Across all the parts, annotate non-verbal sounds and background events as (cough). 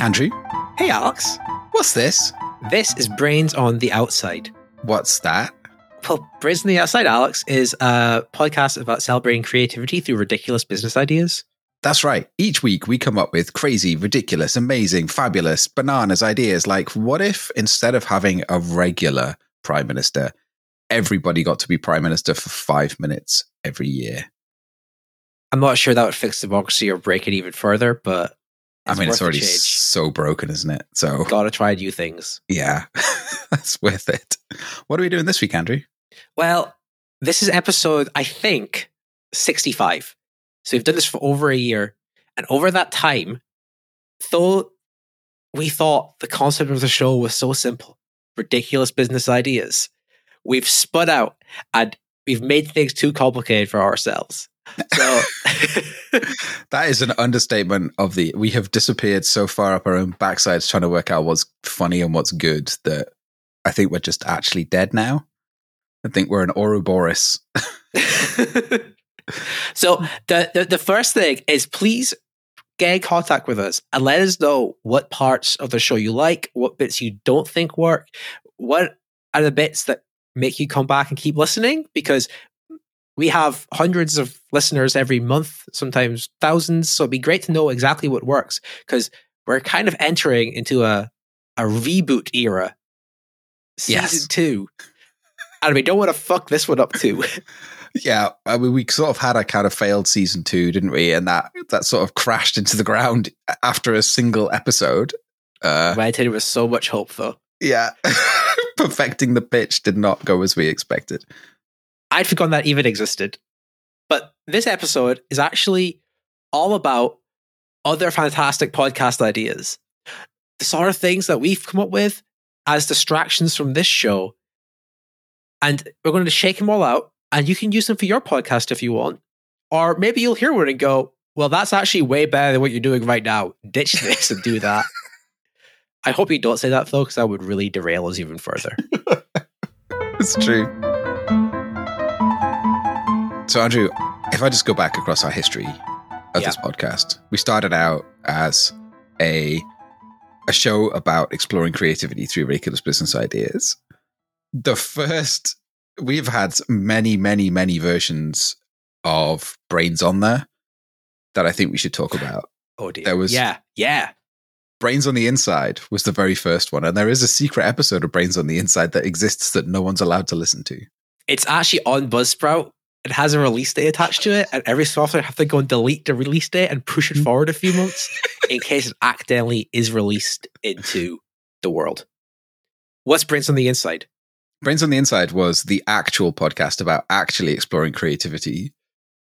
Andrew. Hey, Alex. What's this? This is Brains on the Outside. What's that? Well, Brains on the Outside, Alex, is a podcast about celebrating creativity through ridiculous business ideas. That's right. Each week we come up with crazy, ridiculous, amazing, fabulous, bananas ideas like what if instead of having a regular prime minister, everybody got to be prime minister for five minutes every year? I'm not sure that would fix democracy or break it even further, but I mean, it's already so broken, isn't it? So, Gotta try new things. yeah, (laughs) that's worth it. What are we doing this week, Andrew? Well, this is episode, I think, 65. So we've done this for over a year. And over that time, though we thought the concept of the show was so simple, ridiculous business ideas, we've spun out and we've made things too complicated for ourselves. So (laughs) That is an understatement of the. We have disappeared so far up our own backsides trying to work out what's funny and what's good that I think we're just actually dead now. I think we're an Ouroboros. (laughs) so the, the the first thing is please get in contact with us and let us know what parts of the show you like, what bits you don't think work, what are the bits that make you come back and keep listening because we have hundreds of listeners every month, sometimes thousands. So it'd be great to know exactly what works because we're kind of entering into a a reboot era, season Yes. two, and we don't want to fuck this one up too. (laughs) Yeah, I mean, we sort of had a kind of failed season two, didn't we? And that that sort of crashed into the ground after a single episode. Uh, Meditated with so much hope, though. yeah, (laughs) perfecting the pitch did not go as we expected. I'd forgotten that even existed. But this episode is actually all about other fantastic podcast ideas. The sort of things that we've come up with as distractions from this show. And we're going to shake them all out, and you can use them for your podcast if you want. Or maybe you'll hear one and go, well, that's actually way better than what you're doing right now. Ditch this and do that. (laughs) I hope you don't say that, though, because that would really derail us even further. (laughs) It's true. So, Andrew, if I just go back across our history of Yeah. this podcast, we started out as a a show about exploring creativity through ridiculous business ideas. The first, we've had many, many, many versions of Brains on there that I think we should talk about. Oh, dear. There was- yeah, yeah. Brains on the Inside was the very first one, and there is a secret episode of Brains on the Inside that exists that no one's allowed to listen to. it's actually on Buzzsprout. It has a release date attached to it, and every software have to go and delete the release date and push it forward a few months (laughs) in case it accidentally is released into the world. What's Brains on the Inside? Brains on the Inside was the actual podcast about actually exploring creativity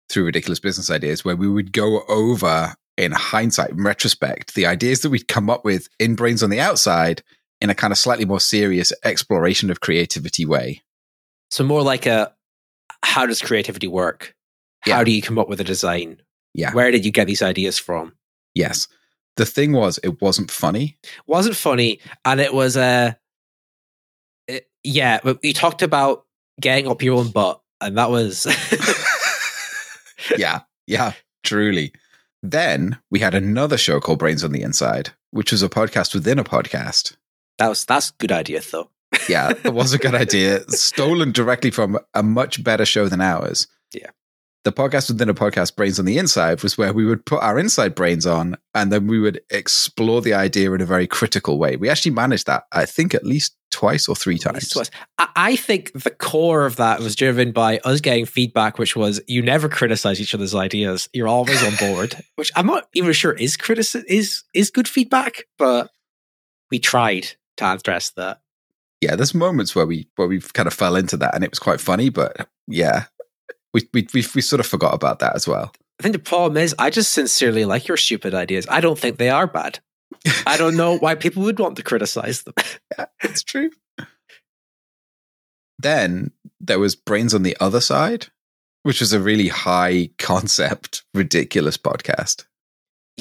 through ridiculous business ideas, where we would go over in hindsight, in retrospect, the ideas that we'd come up with in Brains on the Outside in a kind of slightly more serious exploration of creativity way. So more like a how does creativity work? Yeah. How do you come up with a design? Yeah. Where did you get these ideas from? Yes. The thing was, it wasn't funny. Wasn't funny, and it was uh, it- yeah. But we talked about getting up your own butt, and that was (laughs) yeah, yeah, truly. Then we had another show called Brains on the Inside, which was a podcast within a podcast. that was that's a good idea though. Yeah, it was a good idea. Stolen directly from a much better show than ours. Yeah. The podcast within a podcast, Brains on the Inside, was where we would put our inside brains on and then we would explore the idea in a very critical way. We actually managed that, I think, at least twice or three times. twice. I, think the core of that was driven by us getting feedback, which was you never criticize each other's ideas. You're always on board, (laughs) which I'm not even sure is criticism is is good feedback, but we tried to address that. Yeah, there's moments where we where we kind of fell into that and it was quite funny, but yeah. We, we, we, we sort of forgot about that as well. I think the problem is I just sincerely like your stupid ideas. I don't think they are bad. I don't know why people would want to criticize them. (laughs) yeah, It's true. Then there was Brains on the Other Side, which was a really high concept, ridiculous podcast.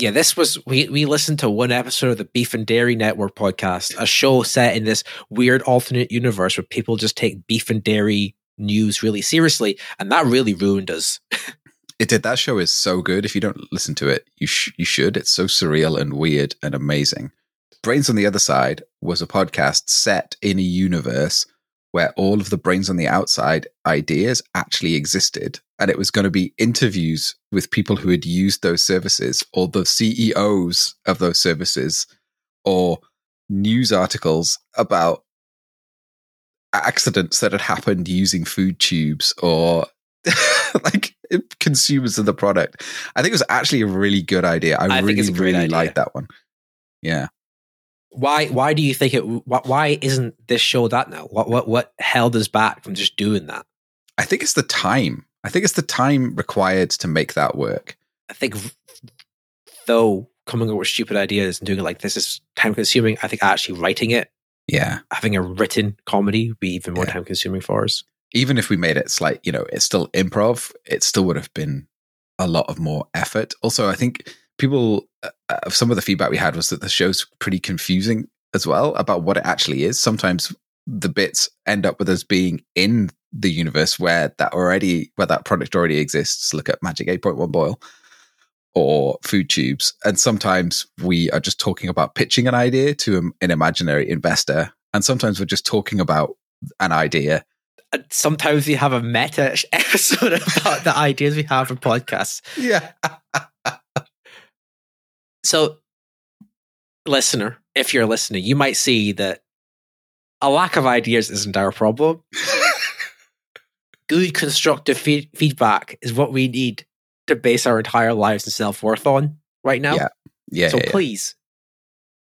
Yeah, this was we we listened to one episode of the Beef and Dairy Network podcast, a show set in this weird alternate universe where people just take beef and dairy news really seriously, and that really ruined us. (laughs) It did. That show is so good. If you don't listen to it, you sh- you should. It's so surreal and weird and amazing. Brains on the Other Side was a podcast set in a universe where all of the brains on the outside ideas actually existed. And it was going to be interviews with people who had used those services or the CEOs of those services or news articles about accidents that had happened using food tubes or (laughs) like consumers of the product. I think it was actually a really good idea. I, I really, really liked that one. Yeah. Why? Why do you think it? wh- Why isn't this show that now? What? What? What held us back from just doing that? I think it's the time. I think it's the time required to make that work. I think, though, coming up with stupid ideas and doing it like this is time consuming. I think actually writing it, Yeah. having a written comedy, would be even more Yeah. time consuming for us. Even if we made it like, you know, it's still improv, it still would have been a lot of more effort. Also, I think people, uh, uh, some of the feedback we had was that the show's pretty confusing as well about what it actually is. Sometimes the bits end up with us being in the universe where that already, where that product already exists. Look at Magic 8.1 Boil or food tubes. And sometimes we are just talking about pitching an idea to an- imaginary investor. And sometimes we're just talking about an idea And sometimes we have a meta (laughs) episode about the ideas we have for podcasts. Yeah. (laughs) So, listener, if you're listening, you might see that a lack of ideas isn't our problem. Good constructive fe- feedback is what we need to base our entire lives and self worth on right now. Yeah. yeah, so yeah, yeah. please,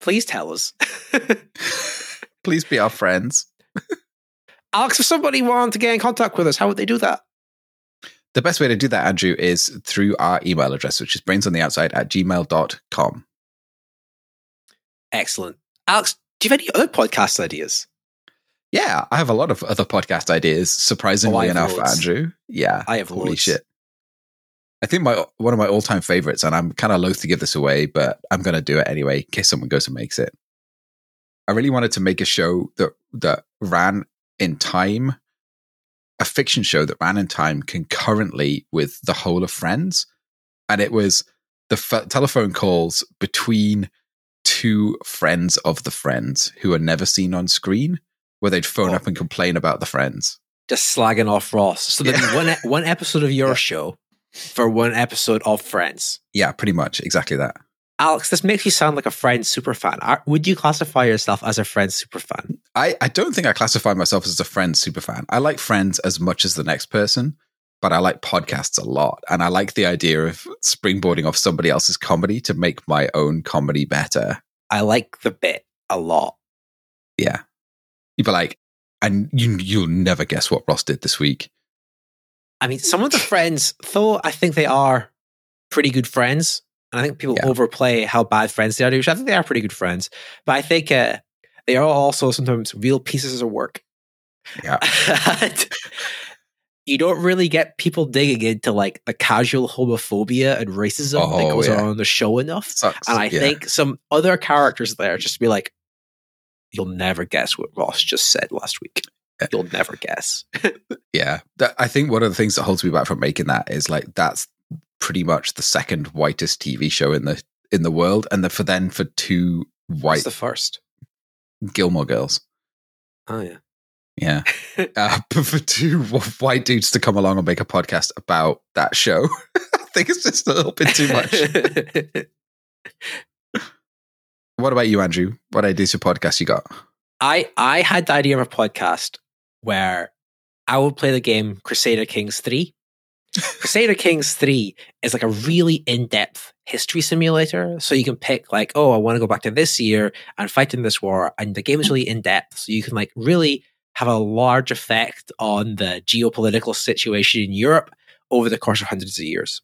please tell us. (laughs) Please be our friends. (laughs) Alex, if somebody wanted to get in contact with us, how would they do that? The best way to do that, Andrew, is through our email address, which is brainsontheoutside at gmail.com. Excellent. Alex, do you have any other podcast ideas? Yeah, I have a lot of other podcast ideas, surprisingly Oh, enough, loads. Andrew. Yeah. I have Holy loads. shit. I think my one of my all time favorites, and I'm kind of loath to give this away, but I'm going to do it anyway in case someone goes and makes it. I really wanted to make a show that that ran in time, a fiction show that ran in time concurrently with the whole of Friends, and it was the f- telephone calls between two friends of the friends who are never seen on screen, where they'd phone Oh. up and complain about the friends. Just slagging off Ross. So there'd be one, one episode of your Yeah. show for one episode of Friends. Yeah, pretty much exactly that. Alex, this makes you sound like a Friends superfan. Are- Would you classify yourself as a Friends superfan? I, I don't think I classify myself as a Friends superfan. I like Friends as much as the next person, but I like podcasts a lot. And I like the idea of springboarding off somebody else's comedy to make my own comedy better. I like the bit a lot. Yeah. You'd be like, and you, you'll never guess what Ross did this week. I mean, some of the friends, though, I think they are pretty good friends. And I think people Yeah. overplay how bad friends they are, which I think they are pretty good friends. But I think uh, they are also sometimes real pieces of work. Yeah. (laughs) You don't really get people digging into like the casual homophobia and racism that Oh, goes yeah. on on the show enough. Sucks. And I Yeah. think some other characters there just be like, you'll never guess what Ross just said last week. You'll never guess. (laughs) Yeah. That, I think one of the things that holds me back from making that is like, that's pretty much the second whitest TV show in the, in the world. And the, for then for two What's white the first? Gilmore girls. Oh, yeah. Yeah. (laughs) uh, (laughs) but for two white dudes to come along and make a podcast about that show, I think it's just a little bit too much. What about you, Andrew? What ideas for podcast you got? I I had the idea of a podcast where I would play the game Crusader Kings 3. (laughs) Crusader Kings 3 is like a really in-depth history simulator. So you can pick like, oh, I want to go back to this year and fight in this war. And the game is really in-depth. So you can like really have a large effect on the geopolitical situation in Europe over the course of hundreds of years.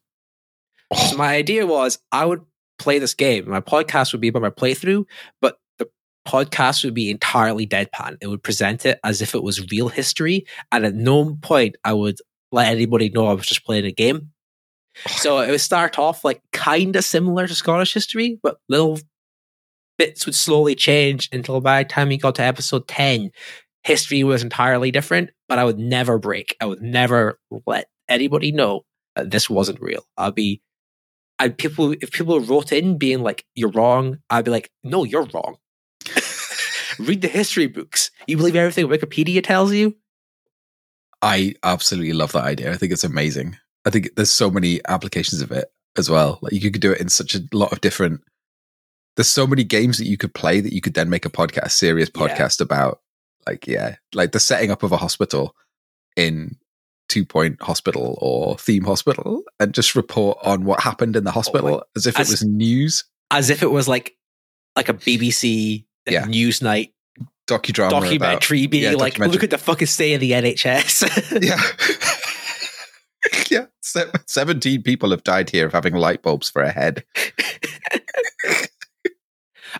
So oh. my idea was I would play this game. My podcast would be about my playthrough, but the podcast would be entirely deadpan. It would present it as if it was real history, and at no point I would let anybody know I was just playing a game. So it would start off like kind of similar to Scottish history, but little bits would slowly change until by the time you got to episode 10, history was entirely different, but I would never break. I would never let anybody know that this wasn't real. I'd be and people if people wrote in being like, You're wrong, I'd be like, No, you're wrong. (laughs) Read the history books. You believe everything Wikipedia tells you? I absolutely love that idea. I think it's amazing. I think there's so many applications of it as well. Like you could do it in such a lot of different. There's so many games that you could play that you could then make a podcast, a serious Yeah. podcast about. Like yeah, like the setting up of a hospital in Two Point Hospital or Theme Hospital, and just report on what happened in the hospital as if it was news As if it was like like a BBC like, Yeah. Newsnight docudrama. about- documentary being yeah, like, documentary. look at the fucking state of the NHS. (laughs) yeah. yeah. Se- 17 people have died here of having light bulbs for a head. (laughs)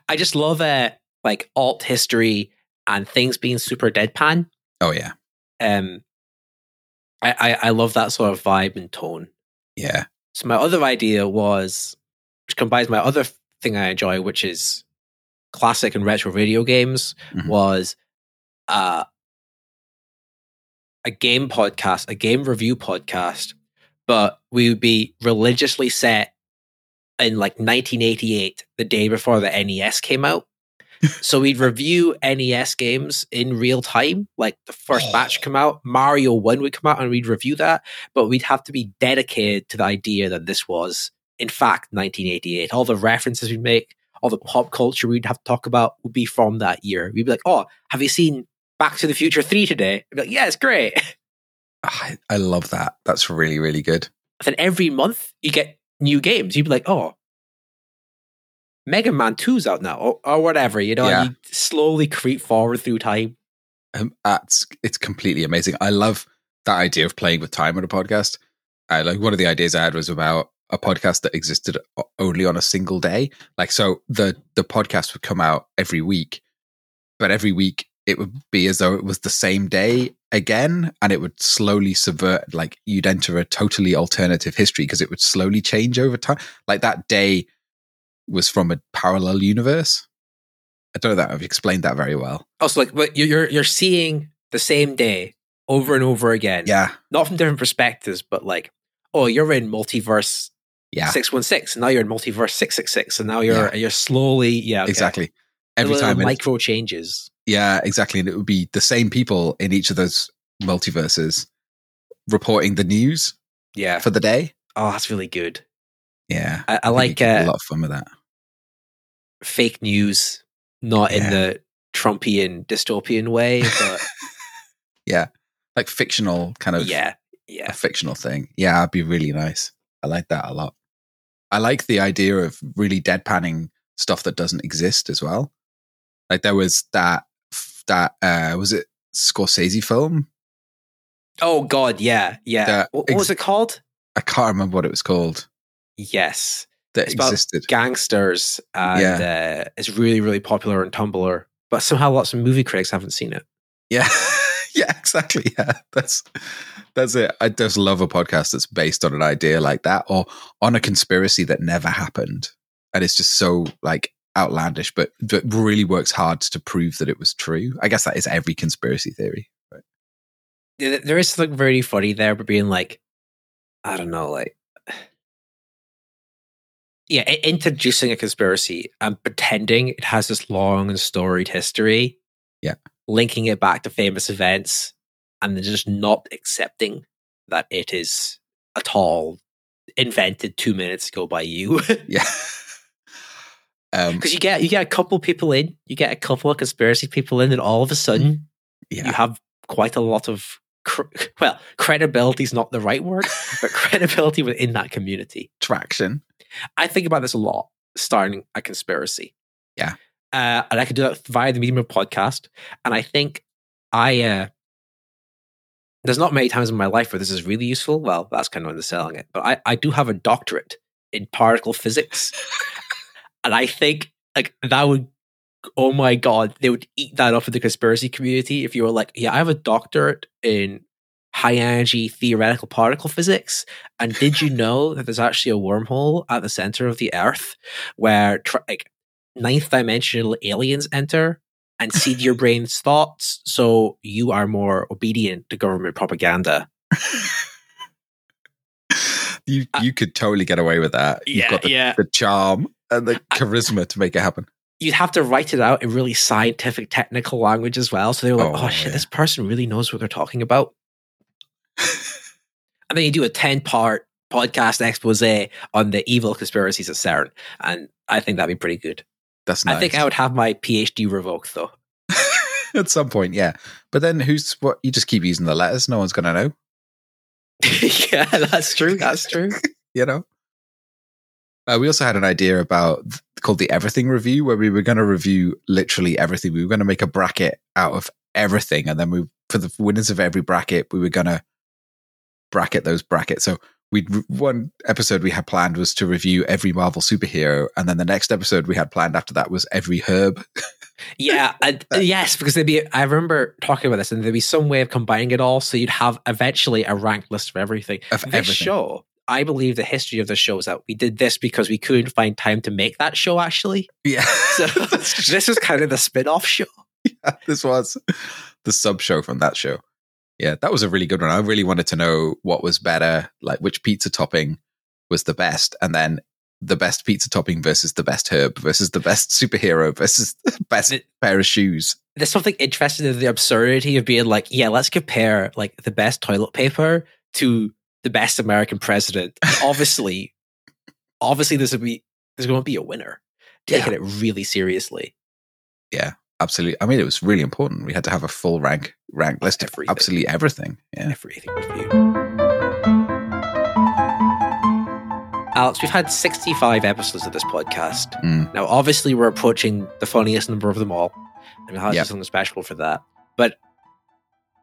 I just love uh, like alt history and things being super deadpan. Oh, yeah. Um, I, I I love that sort of vibe and tone. Yeah. So my other idea was, which combines my other thing I enjoy, which is classic and retro video games, Mhm. was uh, a game podcast, a game review podcast, but we would be religiously set in like 1988, the day before the NES came out. So we'd review NES games in real time. Like the first oh. batch come out, Mario 1 would come out and we'd review that, but we'd have to be dedicated to the idea that this was, in fact, 1988. All the references we'd make, all the pop culture we'd have to talk about would be from that year. We'd be like, oh, have you seen Back to the Future 3 today? I'd be like, yeah, it's great. (laughs) I, I love that. That's really, really good. then every month you get new games. You'd be like, oh, Mega Man 2's out now, or, or whatever, you know, Yeah. and you slowly creep forward through time. Um, that's, it's completely amazing. I love that idea of playing with time on a podcast. I like one of the ideas I had was about a podcast that existed only on a single day. Like, so the, the podcast would come out every week, but every week it would be as though it was the same day again and it would slowly subvert like you'd enter a totally alternative history because it would slowly change over time like that day was from a parallel universe i don't know that i've explained that very well oh, Also, like, but you're you're- you're seeing the same day over and over again. yeah not from different perspectives, but like, oh, you're in multiverse yeah six one six, and now you're in multiverse six six six, and now you're you're slowly, yeah, okay. exactly every time it- micro changes. yeah exactly and it would be the same people in each of those multiverses reporting the news Yeah. for the day Oh, that's really good. Yeah I, I think like you can have uh, a lot of fun with that fake news, not in the Trumpian dystopian way, but (laughs) yeah like fictional kind of yeah, a yeah, fictional thing. Yeah, it'd be really nice. I like that a lot. I like the idea of really deadpanning stuff that doesn't exist as well. Like there was that that uh was it Scorsese film? Oh God, yeah, yeah. That what, what was it called? I can't remember what it was called. Yes, That It's existed. gangsters, and uh, it's really, really popular on Tumblr. But somehow, lots of movie critics haven't seen it. Yeah. (laughs) yeah, exactly. (laughs) Yeah. That's that's it. I just love a podcast that's based on an idea like that or on a conspiracy that never happened. And it's just so like outlandish, but but really works hard to prove that it was true. I guess that is every conspiracy theory. Right? There there is something very funny there, but being like, I don't know, like, yeah, introducing a conspiracy and pretending it has this long and storied history. Yeah. linking it back to famous events, and then just not accepting that it is at all invented two minutes ago by you. (laughs) Yeah. um Because you get you get a couple people in, you get a couple of conspiracy people in, and all of a sudden yeah. you have quite a lot of cr- (laughs) well, credibility is not the right word, but (laughs) credibility within that community. Traction. I think about this a lot, starting a conspiracy. Yeah. uh, and I could do that via the medium of podcast. And I think I uh, there's not many times in my life where this is really useful. Well, that's kind of underselling it, but I I do have a doctorate in particle physics, (laughs) and I think like that would. Oh my god, they would eat that up in the conspiracy community if you were like, yeah, I have a doctorate in high energy theoretical particle physics. And did you know (laughs) that there's actually a wormhole at the center of the Earth where like ninth dimensional aliens enter and seed (laughs) your brain's thoughts, so you are more obedient to government propaganda? You you could totally get away with that. You've Uh, Yeah, got the, yeah. the charm and the charisma to make it happen. You'd have to write it out in really scientific, technical language as well. So they were like, Oh, "Oh, shit, yeah. this person really knows what they're talking about." (laughs) and then you do a ten-part podcast expose on the evil conspiracies of CERN, and I think that'd be pretty good. That's nice. I think I would have my PhD revoked though. (laughs) at some point, yeah. But then who's what? You just keep using the letters. No one's going to know. (laughs) yeah, that's true. That's true. You know. Uh, we also had an idea about called the Everything Review, where we were going to review literally everything. We were going to make a bracket out of everything, and then we for the winners of every bracket, we were going to bracket those brackets. So we one episode we had planned was to review every Marvel superhero, and then the next episode we had planned after that was every herb. (laughs) Yeah, and, yes, because there'd be. I remember talking about this, and there'd be some way of combining it all, so you'd have eventually a ranked list of everything. Of this everything. show, I believe the history of the show is that we did this because we couldn't find time to make that show. Actually, Yeah, so (laughs) this is kind of the spin-off show. this was the sub show from that show. Yeah, that was a really good one. I really wanted to know what was better, like which pizza topping was the best, and then the best pizza topping versus the best herb versus the best superhero versus (laughs) the best It- pair of shoes. There's something interesting in the absurdity of being like, yeah, let's compare like the best toilet paper to the best American president. And (laughs) obviously, obviously, there's gonna be there's going to be a winner. Taking it really seriously. Yeah, absolutely. I mean, it was really important. We had to have a full rank rank list of Everything. absolutely everything. Yeah. Everything. Alex, we've had 65 episodes of this podcast. Mm. Now, obviously, we're approaching the funniest number of them all, and we'll have Yep. something special for that. But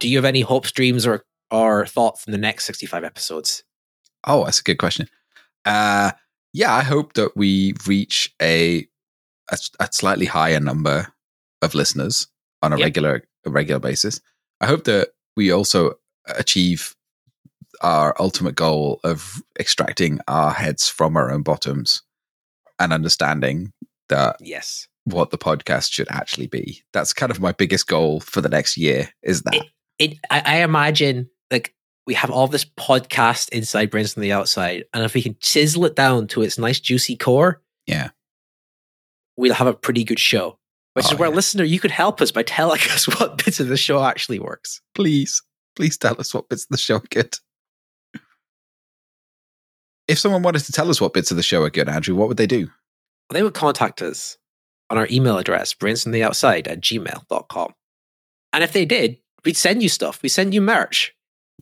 do you have any hopes, dreams, or or thoughts in the next 65 episodes? Oh, that's a good question. Uh, yeah, I hope that we reach a a, a slightly higher number of listeners on a Yep. regular a regular basis. I hope that we also achieve our ultimate goal of extracting our heads from our own bottoms and understanding that Yes. what the podcast should actually be. That's kind of my biggest goal for the next year. Is that It, I, I imagine like we have all this podcast inside, brains from the outside, and if we can chisel it down to its nice juicy core, Yeah. we'll have a pretty good show. Which Oh, is where, yeah. listener, you could help us by telling (laughs) us what bits of the show actually works. please, please tell us what bits of the show are good. If someone wanted to tell us what bits of the show are good, Andrew, what would they do? They would contact us on our email address, brainsfromtheoutside at gmail.com. And if they did, we'd send you stuff. We send you merch.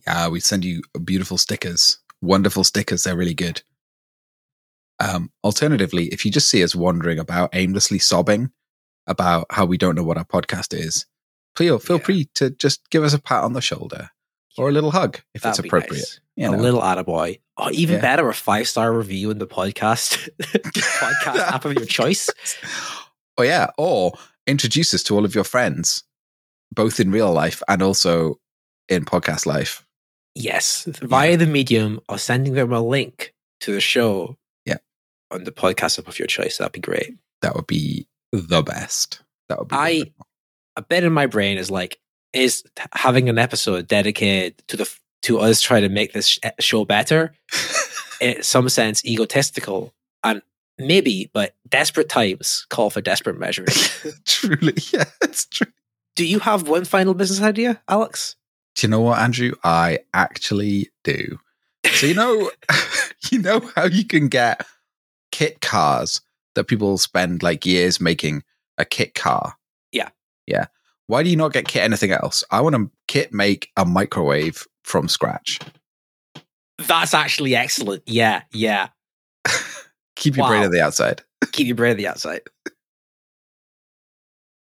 Uh, we send you beautiful stickers, wonderful stickers. They're really good. Um, alternatively, if you just see us wandering about aimlessly sobbing about how we don't know what our podcast is, feel feel Yeah. free to just give us a pat on the shoulder or a little hug if That'd it's appropriate. nice. You a know. little attaboy. Or even Yeah. better, a five star review in the podcast, (laughs) podcast app of your choice. (laughs) Oh yeah, or introduce us to all of your friends, both in real life and also in podcast life. Yes, via the medium of sending them a link to the show. Yeah. On the podcast app of your choice. That'd be great. That would be the best. That would be. I- wonderful. A bit in my brain is like, is having an episode dedicated to the to us trying to make this sh- show better (laughs) in some sense egotistical and maybe but desperate times call for desperate measures (laughs) truly, (laughs) yeah, it's true. do you have one final business idea alex Do you know what, Andrew? I actually do. So you know, (laughs) you know how you can get kit cars that people spend like years making a kit car. Yeah. yeah. Why do you not get kit anything else? I want to kit make a microwave from scratch. that's actually excellent yeah yeah (laughs) Keep your brain Wow. on the outside. keep your brain on the outside